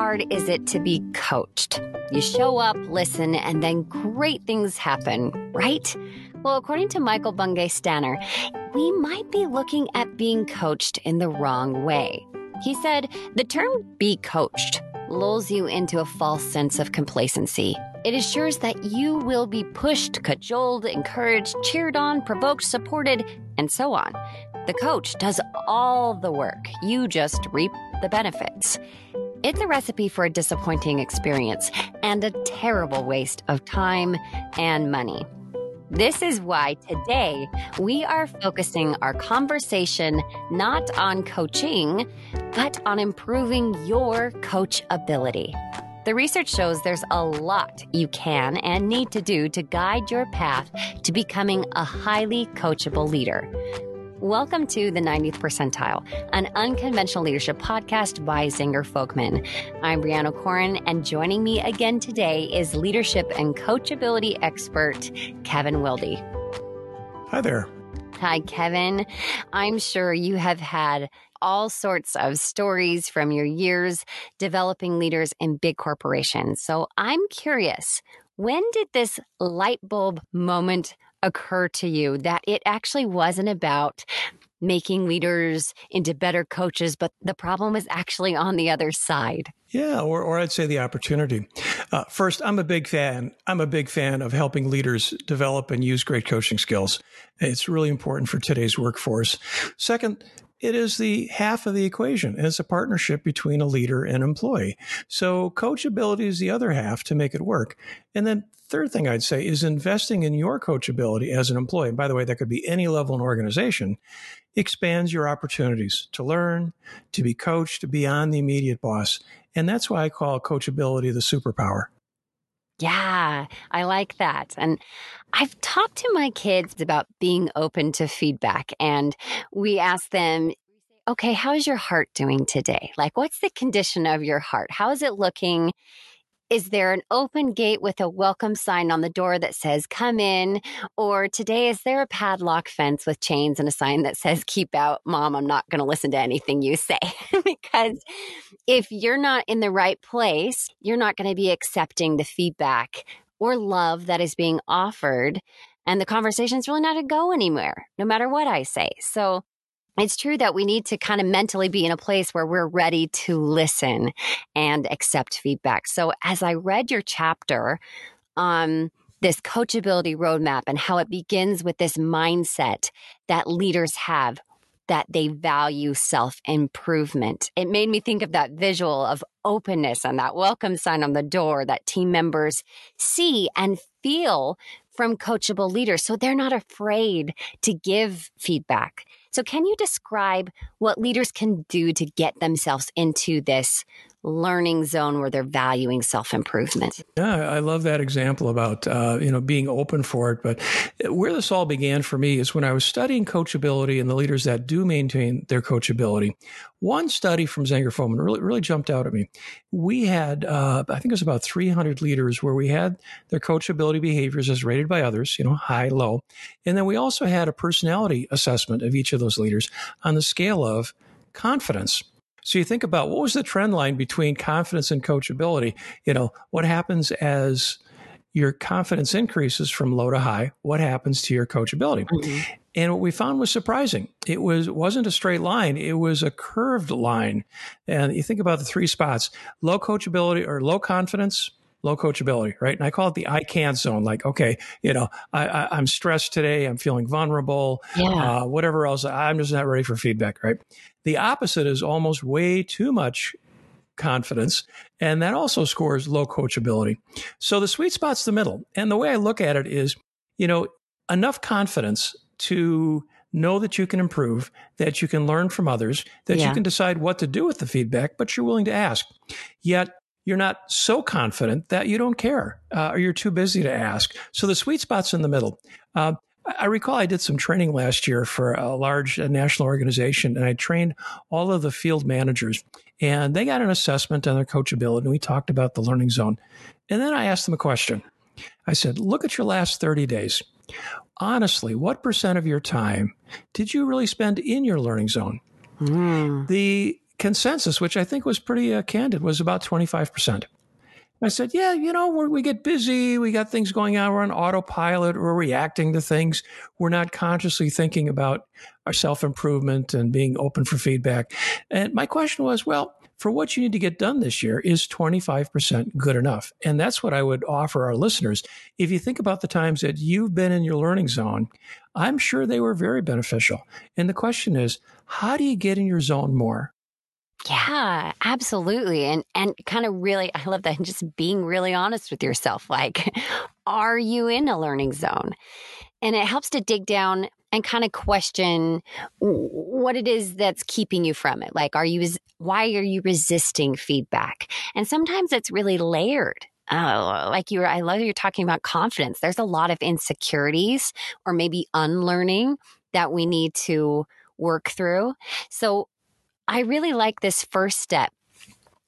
hard is it to be coached? You show up, listen, and then great things happen, right? Well, according to Michael Bungay Stanier, we might be looking at being coached in the wrong way. He said the term be coached lulls you into a false sense of complacency. It assures that you will be pushed, cajoled, encouraged, cheered on, provoked, supported, and so on. The coach does all the work, you just reap the benefits. It's a recipe for a disappointing experience and a terrible waste of time and money. This is why today we are focusing our conversation not on coaching, but on improving your coach ability. The research shows there's a lot you can and need to do to guide your path to becoming a highly coachable leader. Welcome to the 90th Percentile, an unconventional leadership podcast by Zenger Folkman. I'm Brianna Corin, and joining me again today is leadership and coachability expert Kevin Wilde. Hi there. Hi, Kevin. I'm sure you have had all sorts of stories from your years developing leaders in big corporations. So I'm curious when did this light bulb moment occur to you that it actually wasn't about making leaders into better coaches, but the problem was actually on the other side. Yeah, or, or I'd say the opportunity. Uh, first, I'm a big fan. I'm a big fan of helping leaders develop and use great coaching skills. It's really important for today's workforce. Second, it is the half of the equation. It's a partnership between a leader and employee. So coachability is the other half to make it work. And then third thing I'd say is investing in your coachability as an employee. And by the way, that could be any level in organization, expands your opportunities to learn, to be coached beyond the immediate boss. And that's why I call coachability the superpower. Yeah, I like that. And I've talked to my kids about being open to feedback, and we ask them, okay, how's your heart doing today? Like, what's the condition of your heart? How is it looking? Is there an open gate with a welcome sign on the door that says, come in? Or today, is there a padlock fence with chains and a sign that says, keep out? Mom, I'm not going to listen to anything you say. because if you're not in the right place, you're not going to be accepting the feedback or love that is being offered. And the conversation is really not to go anywhere, no matter what I say. So it's true that we need to kind of mentally be in a place where we're ready to listen and accept feedback. So as I read your chapter on this coachability roadmap and how it begins with this mindset that leaders have that they value self improvement. It made me think of that visual of openness and that welcome sign on the door that team members see and feel from coachable leaders. So they're not afraid to give feedback. So, can you describe what leaders can do to get themselves into this learning zone where they're valuing self improvement. Yeah, I love that example about uh, you know being open for it. But where this all began for me is when I was studying coachability and the leaders that do maintain their coachability. One study from Zenger Folkman really really jumped out at me. We had uh, I think it was about 300 leaders where we had their coachability behaviors as rated by others, you know, high, low, and then we also had a personality assessment of each of those leaders on the scale of confidence. So you think about what was the trend line between confidence and coachability? You know, what happens as your confidence increases from low to high? What happens to your coachability? Mm-hmm. And what we found was surprising. It was wasn't a straight line; it was a curved line. And you think about the three spots: low coachability or low confidence, low coachability, right? And I call it the I can't zone. Like, okay, you know, I, am stressed today. I'm feeling vulnerable. Yeah. Uh, whatever else. I'm just not ready for feedback, right? The opposite is almost way too much confidence. And that also scores low coachability. So the sweet spot's the middle. And the way I look at it is, you know, enough confidence to know that you can improve, that you can learn from others, that yeah. you can decide what to do with the feedback, but you're willing to ask. Yet you're not so confident that you don't care uh, or you're too busy to ask. So the sweet spot's in the middle. Uh, I recall I did some training last year for a large national organization, and I trained all of the field managers, and they got an assessment on their coachability. And we talked about the learning zone. And then I asked them a question. I said, Look at your last 30 days. Honestly, what percent of your time did you really spend in your learning zone? Mm. The consensus, which I think was pretty uh, candid, was about 25%. I said, yeah, you know, we get busy. We got things going on. We're on autopilot. We're reacting to things. We're not consciously thinking about our self improvement and being open for feedback. And my question was, well, for what you need to get done this year, is 25% good enough? And that's what I would offer our listeners. If you think about the times that you've been in your learning zone, I'm sure they were very beneficial. And the question is, how do you get in your zone more? Yeah, absolutely. And and kind of really I love that and just being really honest with yourself like are you in a learning zone? And it helps to dig down and kind of question what it is that's keeping you from it. Like are you why are you resisting feedback? And sometimes it's really layered. Oh, like you I love you're talking about confidence. There's a lot of insecurities or maybe unlearning that we need to work through. So I really like this first step.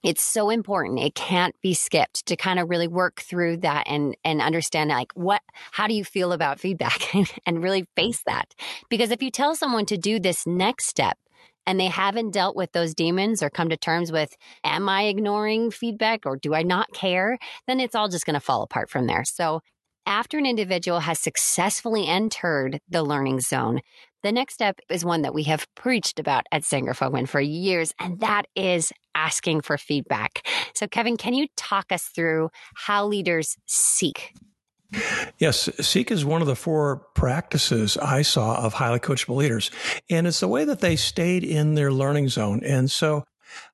It's so important. It can't be skipped to kind of really work through that and and understand like what how do you feel about feedback and really face that. Because if you tell someone to do this next step and they haven't dealt with those demons or come to terms with am I ignoring feedback or do I not care, then it's all just going to fall apart from there. So after an individual has successfully entered the learning zone, the next step is one that we have preached about at Zenger Folkman for years, and that is asking for feedback. So, Kevin, can you talk us through how leaders seek? Yes, seek is one of the four practices I saw of highly coachable leaders. And it's the way that they stayed in their learning zone. And so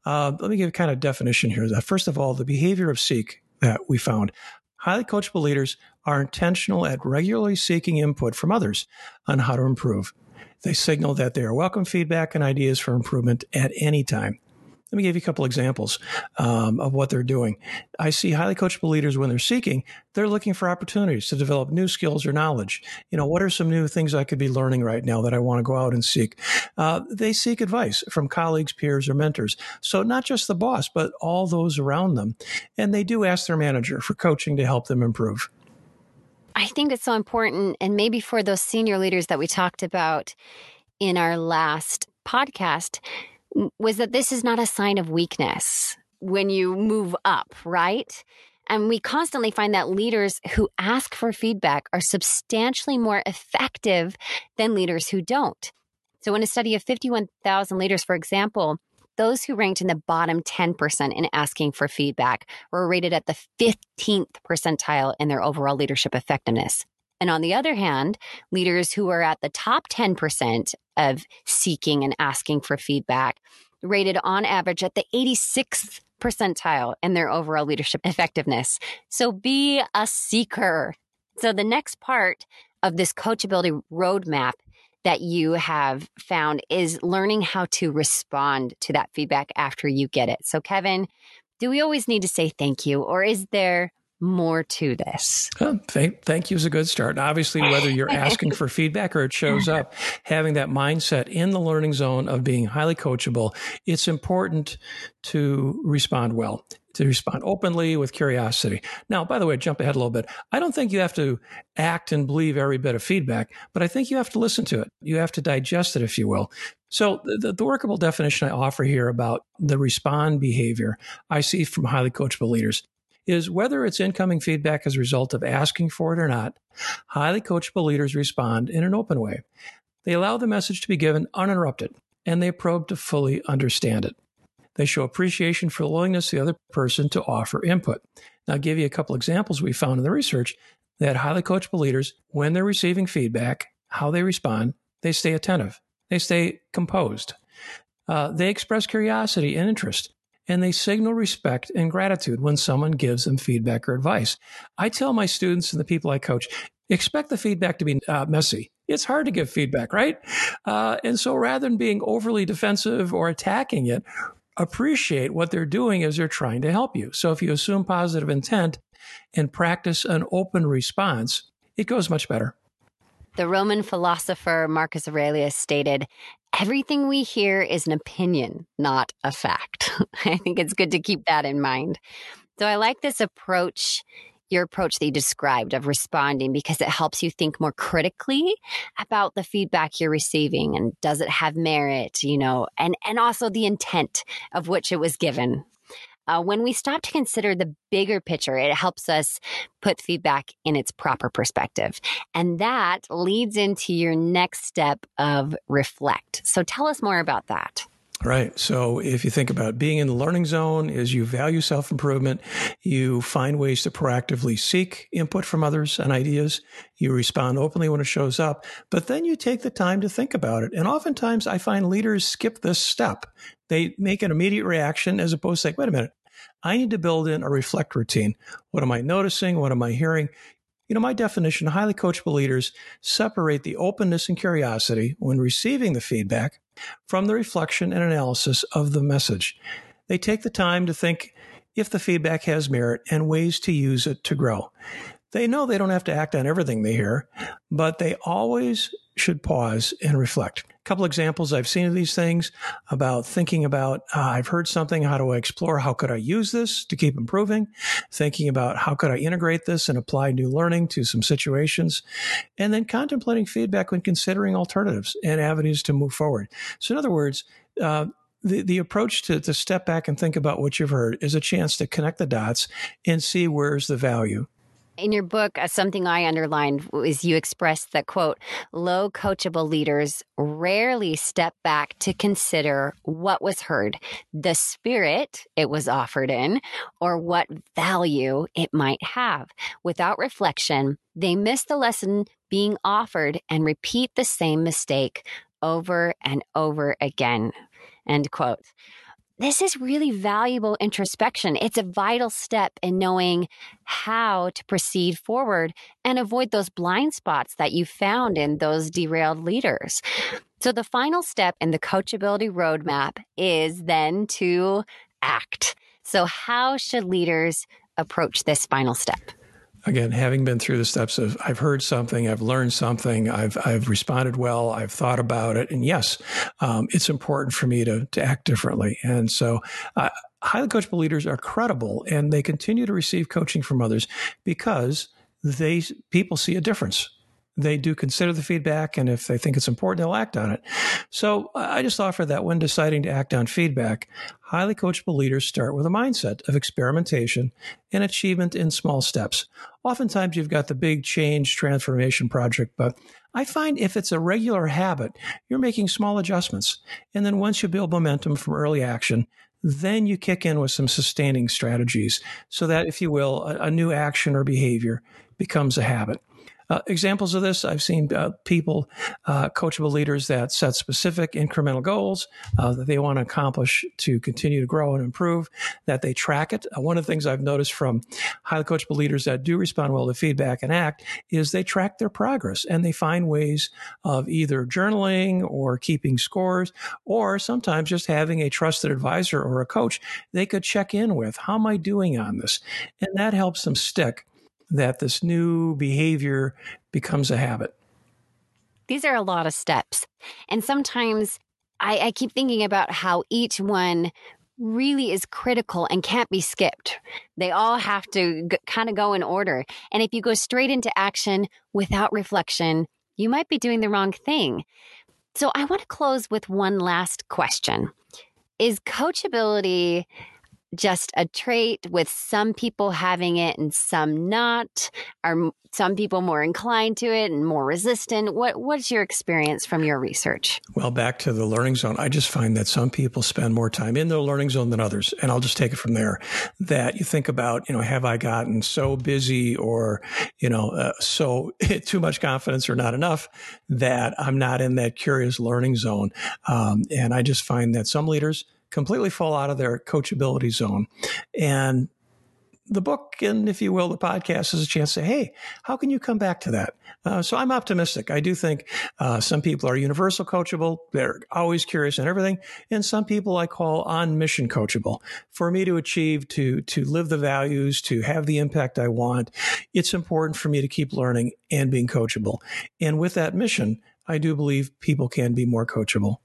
uh, let me give kind of definition here. First of all, the behavior of seek that we found. Highly coachable leaders are intentional at regularly seeking input from others on how to improve. They signal that they are welcome feedback and ideas for improvement at any time. Let me give you a couple examples um, of what they're doing. I see highly coachable leaders when they're seeking, they're looking for opportunities to develop new skills or knowledge. You know, what are some new things I could be learning right now that I want to go out and seek? Uh, they seek advice from colleagues, peers, or mentors. So not just the boss, but all those around them. And they do ask their manager for coaching to help them improve. I think it's so important. And maybe for those senior leaders that we talked about in our last podcast, was that this is not a sign of weakness when you move up, right? And we constantly find that leaders who ask for feedback are substantially more effective than leaders who don't. So, in a study of 51,000 leaders, for example, those who ranked in the bottom 10% in asking for feedback were rated at the 15th percentile in their overall leadership effectiveness. And on the other hand, leaders who are at the top 10% of seeking and asking for feedback rated on average at the 86th percentile in their overall leadership effectiveness. So be a seeker. So the next part of this coachability roadmap that you have found is learning how to respond to that feedback after you get it. So, Kevin, do we always need to say thank you, or is there more to this? Well, thank, thank you is a good start. And obviously, whether you're asking for feedback or it shows up, having that mindset in the learning zone of being highly coachable, it's important to respond well to respond openly with curiosity. Now, by the way, jump ahead a little bit. I don't think you have to act and believe every bit of feedback, but I think you have to listen to it. You have to digest it, if you will. So the, the workable definition I offer here about the respond behavior I see from highly coachable leaders is whether it's incoming feedback as a result of asking for it or not, highly coachable leaders respond in an open way. They allow the message to be given uninterrupted and they probe to fully understand it. They show appreciation for the willingness of the other person to offer input. Now, I'll give you a couple examples we found in the research that highly coachable leaders, when they're receiving feedback, how they respond, they stay attentive, they stay composed, uh, they express curiosity and interest, and they signal respect and gratitude when someone gives them feedback or advice. I tell my students and the people I coach, expect the feedback to be uh, messy. It's hard to give feedback, right? Uh, and so rather than being overly defensive or attacking it, appreciate what they're doing as they're trying to help you. So if you assume positive intent and practice an open response, it goes much better. The Roman philosopher Marcus Aurelius stated, Everything we hear is an opinion, not a fact. I think it's good to keep that in mind. So I like this approach your approach that you described of responding because it helps you think more critically about the feedback you're receiving and does it have merit, you know, and, and also the intent of which it was given. Uh, when we stop to consider the bigger picture, it helps us put feedback in its proper perspective. And that leads into your next step of reflect. So tell us more about that. Right. So if you think about being in the learning zone is you value self-improvement, you find ways to proactively seek input from others and ideas, you respond openly when it shows up, but then you take the time to think about it. And oftentimes I find leaders skip this step. They make an immediate reaction as opposed to like, wait a minute, I need to build in a reflect routine. What am I noticing? What am I hearing? You know, my definition, highly coachable leaders separate the openness and curiosity when receiving the feedback from the reflection and analysis of the message. They take the time to think if the feedback has merit and ways to use it to grow. They know they don't have to act on everything they hear, but they always should pause and reflect. A couple examples I've seen of these things about thinking about uh, I've heard something, how do I explore? How could I use this to keep improving? Thinking about how could I integrate this and apply new learning to some situations? And then contemplating feedback when considering alternatives and avenues to move forward. So, in other words, uh, the, the approach to, to step back and think about what you've heard is a chance to connect the dots and see where's the value in your book, uh, something I underlined is you expressed that, quote, low coachable leaders rarely step back to consider what was heard, the spirit it was offered in, or what value it might have. Without reflection, they miss the lesson being offered and repeat the same mistake over and over again. End quote this is really valuable introspection. It's a vital step in knowing how to proceed forward and avoid those blind spots that you found in those derailed leaders. So, the final step in the coachability roadmap is then to act. So, how should leaders approach this final step? Again, having been through the steps of I've heard something, I've learned something, I've I've responded well, I've thought about it, and yes, um, it's important for me to to act differently. And so, uh, highly coachable leaders are credible, and they continue to receive coaching from others because they people see a difference they do consider the feedback, and if they think it's important, they'll act on it. So I just offer that when deciding to act on feedback, highly coachable leaders start with a mindset of experimentation and achievement in small steps. Oftentimes, you've got the big change transformation project, but I find if it's a regular habit, you're making small adjustments. And then once you build momentum from early action, then you kick in with some sustaining strategies so that, if you will, a, a new action or behavior becomes a habit. Uh, examples of this, I've seen uh, people, uh, coachable leaders that set specific incremental goals uh, that they want to accomplish to continue to grow and improve, that they track it. Uh, one of the things I've noticed from highly coachable leaders that do respond well to feedback and act is they track their progress and they find ways of either journaling or keeping scores or sometimes just having a trusted advisor or a coach they could check in with. How am I doing on this? And that helps them stick that this new behavior becomes a habit? These are a lot of steps. And sometimes I, I keep thinking about how each one really is critical and can't be skipped. They all have to g- kind of go in order. And if you go straight into action without reflection, you might be doing the wrong thing. So I want to close with one last question. Is coachability just a trait with some people having it and some not? Are some people more inclined to it and more resistant? What what's your experience from your research? Well, back to the learning zone, I just find that some people spend more time in the learning zone than others, and I'll just take it from there. That you think about, you know, have I gotten so busy or, you know, uh, so too much confidence or not enough that I'm not in that curious learning zone? Um, and I just find that some leaders completely fall out of their coachability zone. And the book and, if you will, the podcast is a chance to say, hey, how can you come back to that? Uh, so I'm optimistic. I do think uh, some people are universal coachable. They're always curious and everything. And some people I call on mission coachable. For me to achieve, to, to live the values, to have the impact I want, it's important for me to keep learning and being coachable. And with that mission, I do believe people can be more coachable.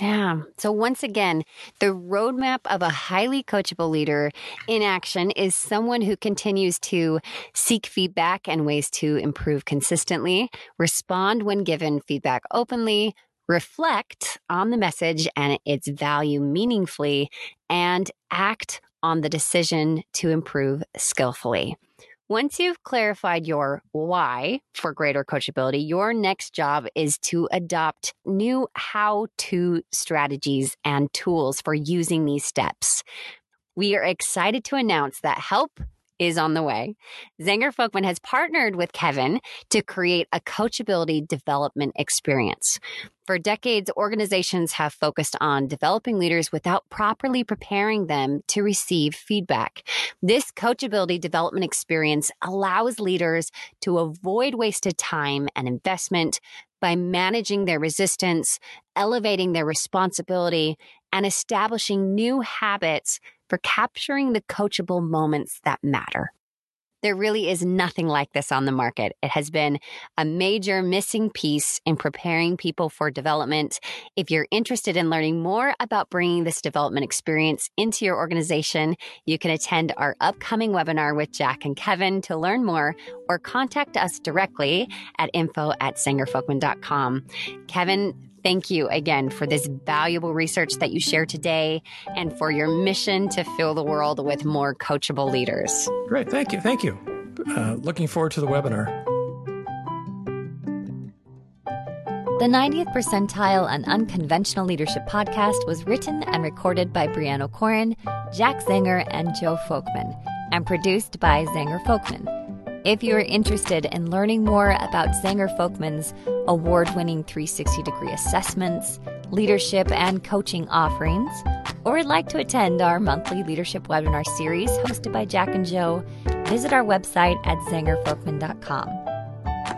Yeah. So, once again, the roadmap of a highly coachable leader in action is someone who continues to seek feedback and ways to improve consistently, respond when given feedback openly, reflect on the message and its value meaningfully, and act on the decision to improve skillfully. Once you've clarified your why for greater coachability, your next job is to adopt new how to strategies and tools for using these steps. We are excited to announce that help is on the way. Zenger Folkman has partnered with Kevin to create a coachability development experience. For decades, organizations have focused on developing leaders without properly preparing them to receive feedback. This coachability development experience allows leaders to avoid wasted time and investment by managing their resistance, elevating their responsibility, and establishing new habits for capturing the coachable moments that matter. There really is nothing like this on the market. It has been a major missing piece in preparing people for development. If you're interested in learning more about bringing this development experience into your organization, you can attend our upcoming webinar with Jack and Kevin to learn more or contact us directly at info at zengerfolkman.com. Kevin, Thank you again for this valuable research that you share today and for your mission to fill the world with more coachable leaders. Great. Thank you. Thank you. Uh, looking forward to the webinar. The 90th Percentile and Unconventional Leadership podcast was written and recorded by Brianna Corin, Jack Zenger, and Joe Folkman, and produced by Zenger Folkman. If you're interested in learning more about Zenger Folkman's award winning 360 degree assessments, leadership, and coaching offerings, or would like to attend our monthly leadership webinar series hosted by Jack and Joe, visit our website at zengerfolkman.com.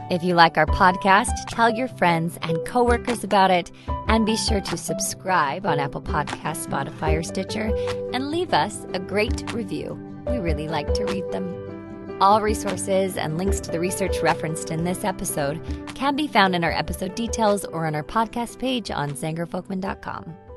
If you like our podcast, tell your friends and coworkers about it, and be sure to subscribe on Apple Podcasts, Spotify, or Stitcher, and leave us a great review. We really like to read them. All resources and links to the research referenced in this episode can be found in our episode details or on our podcast page on zengerfolkman.com.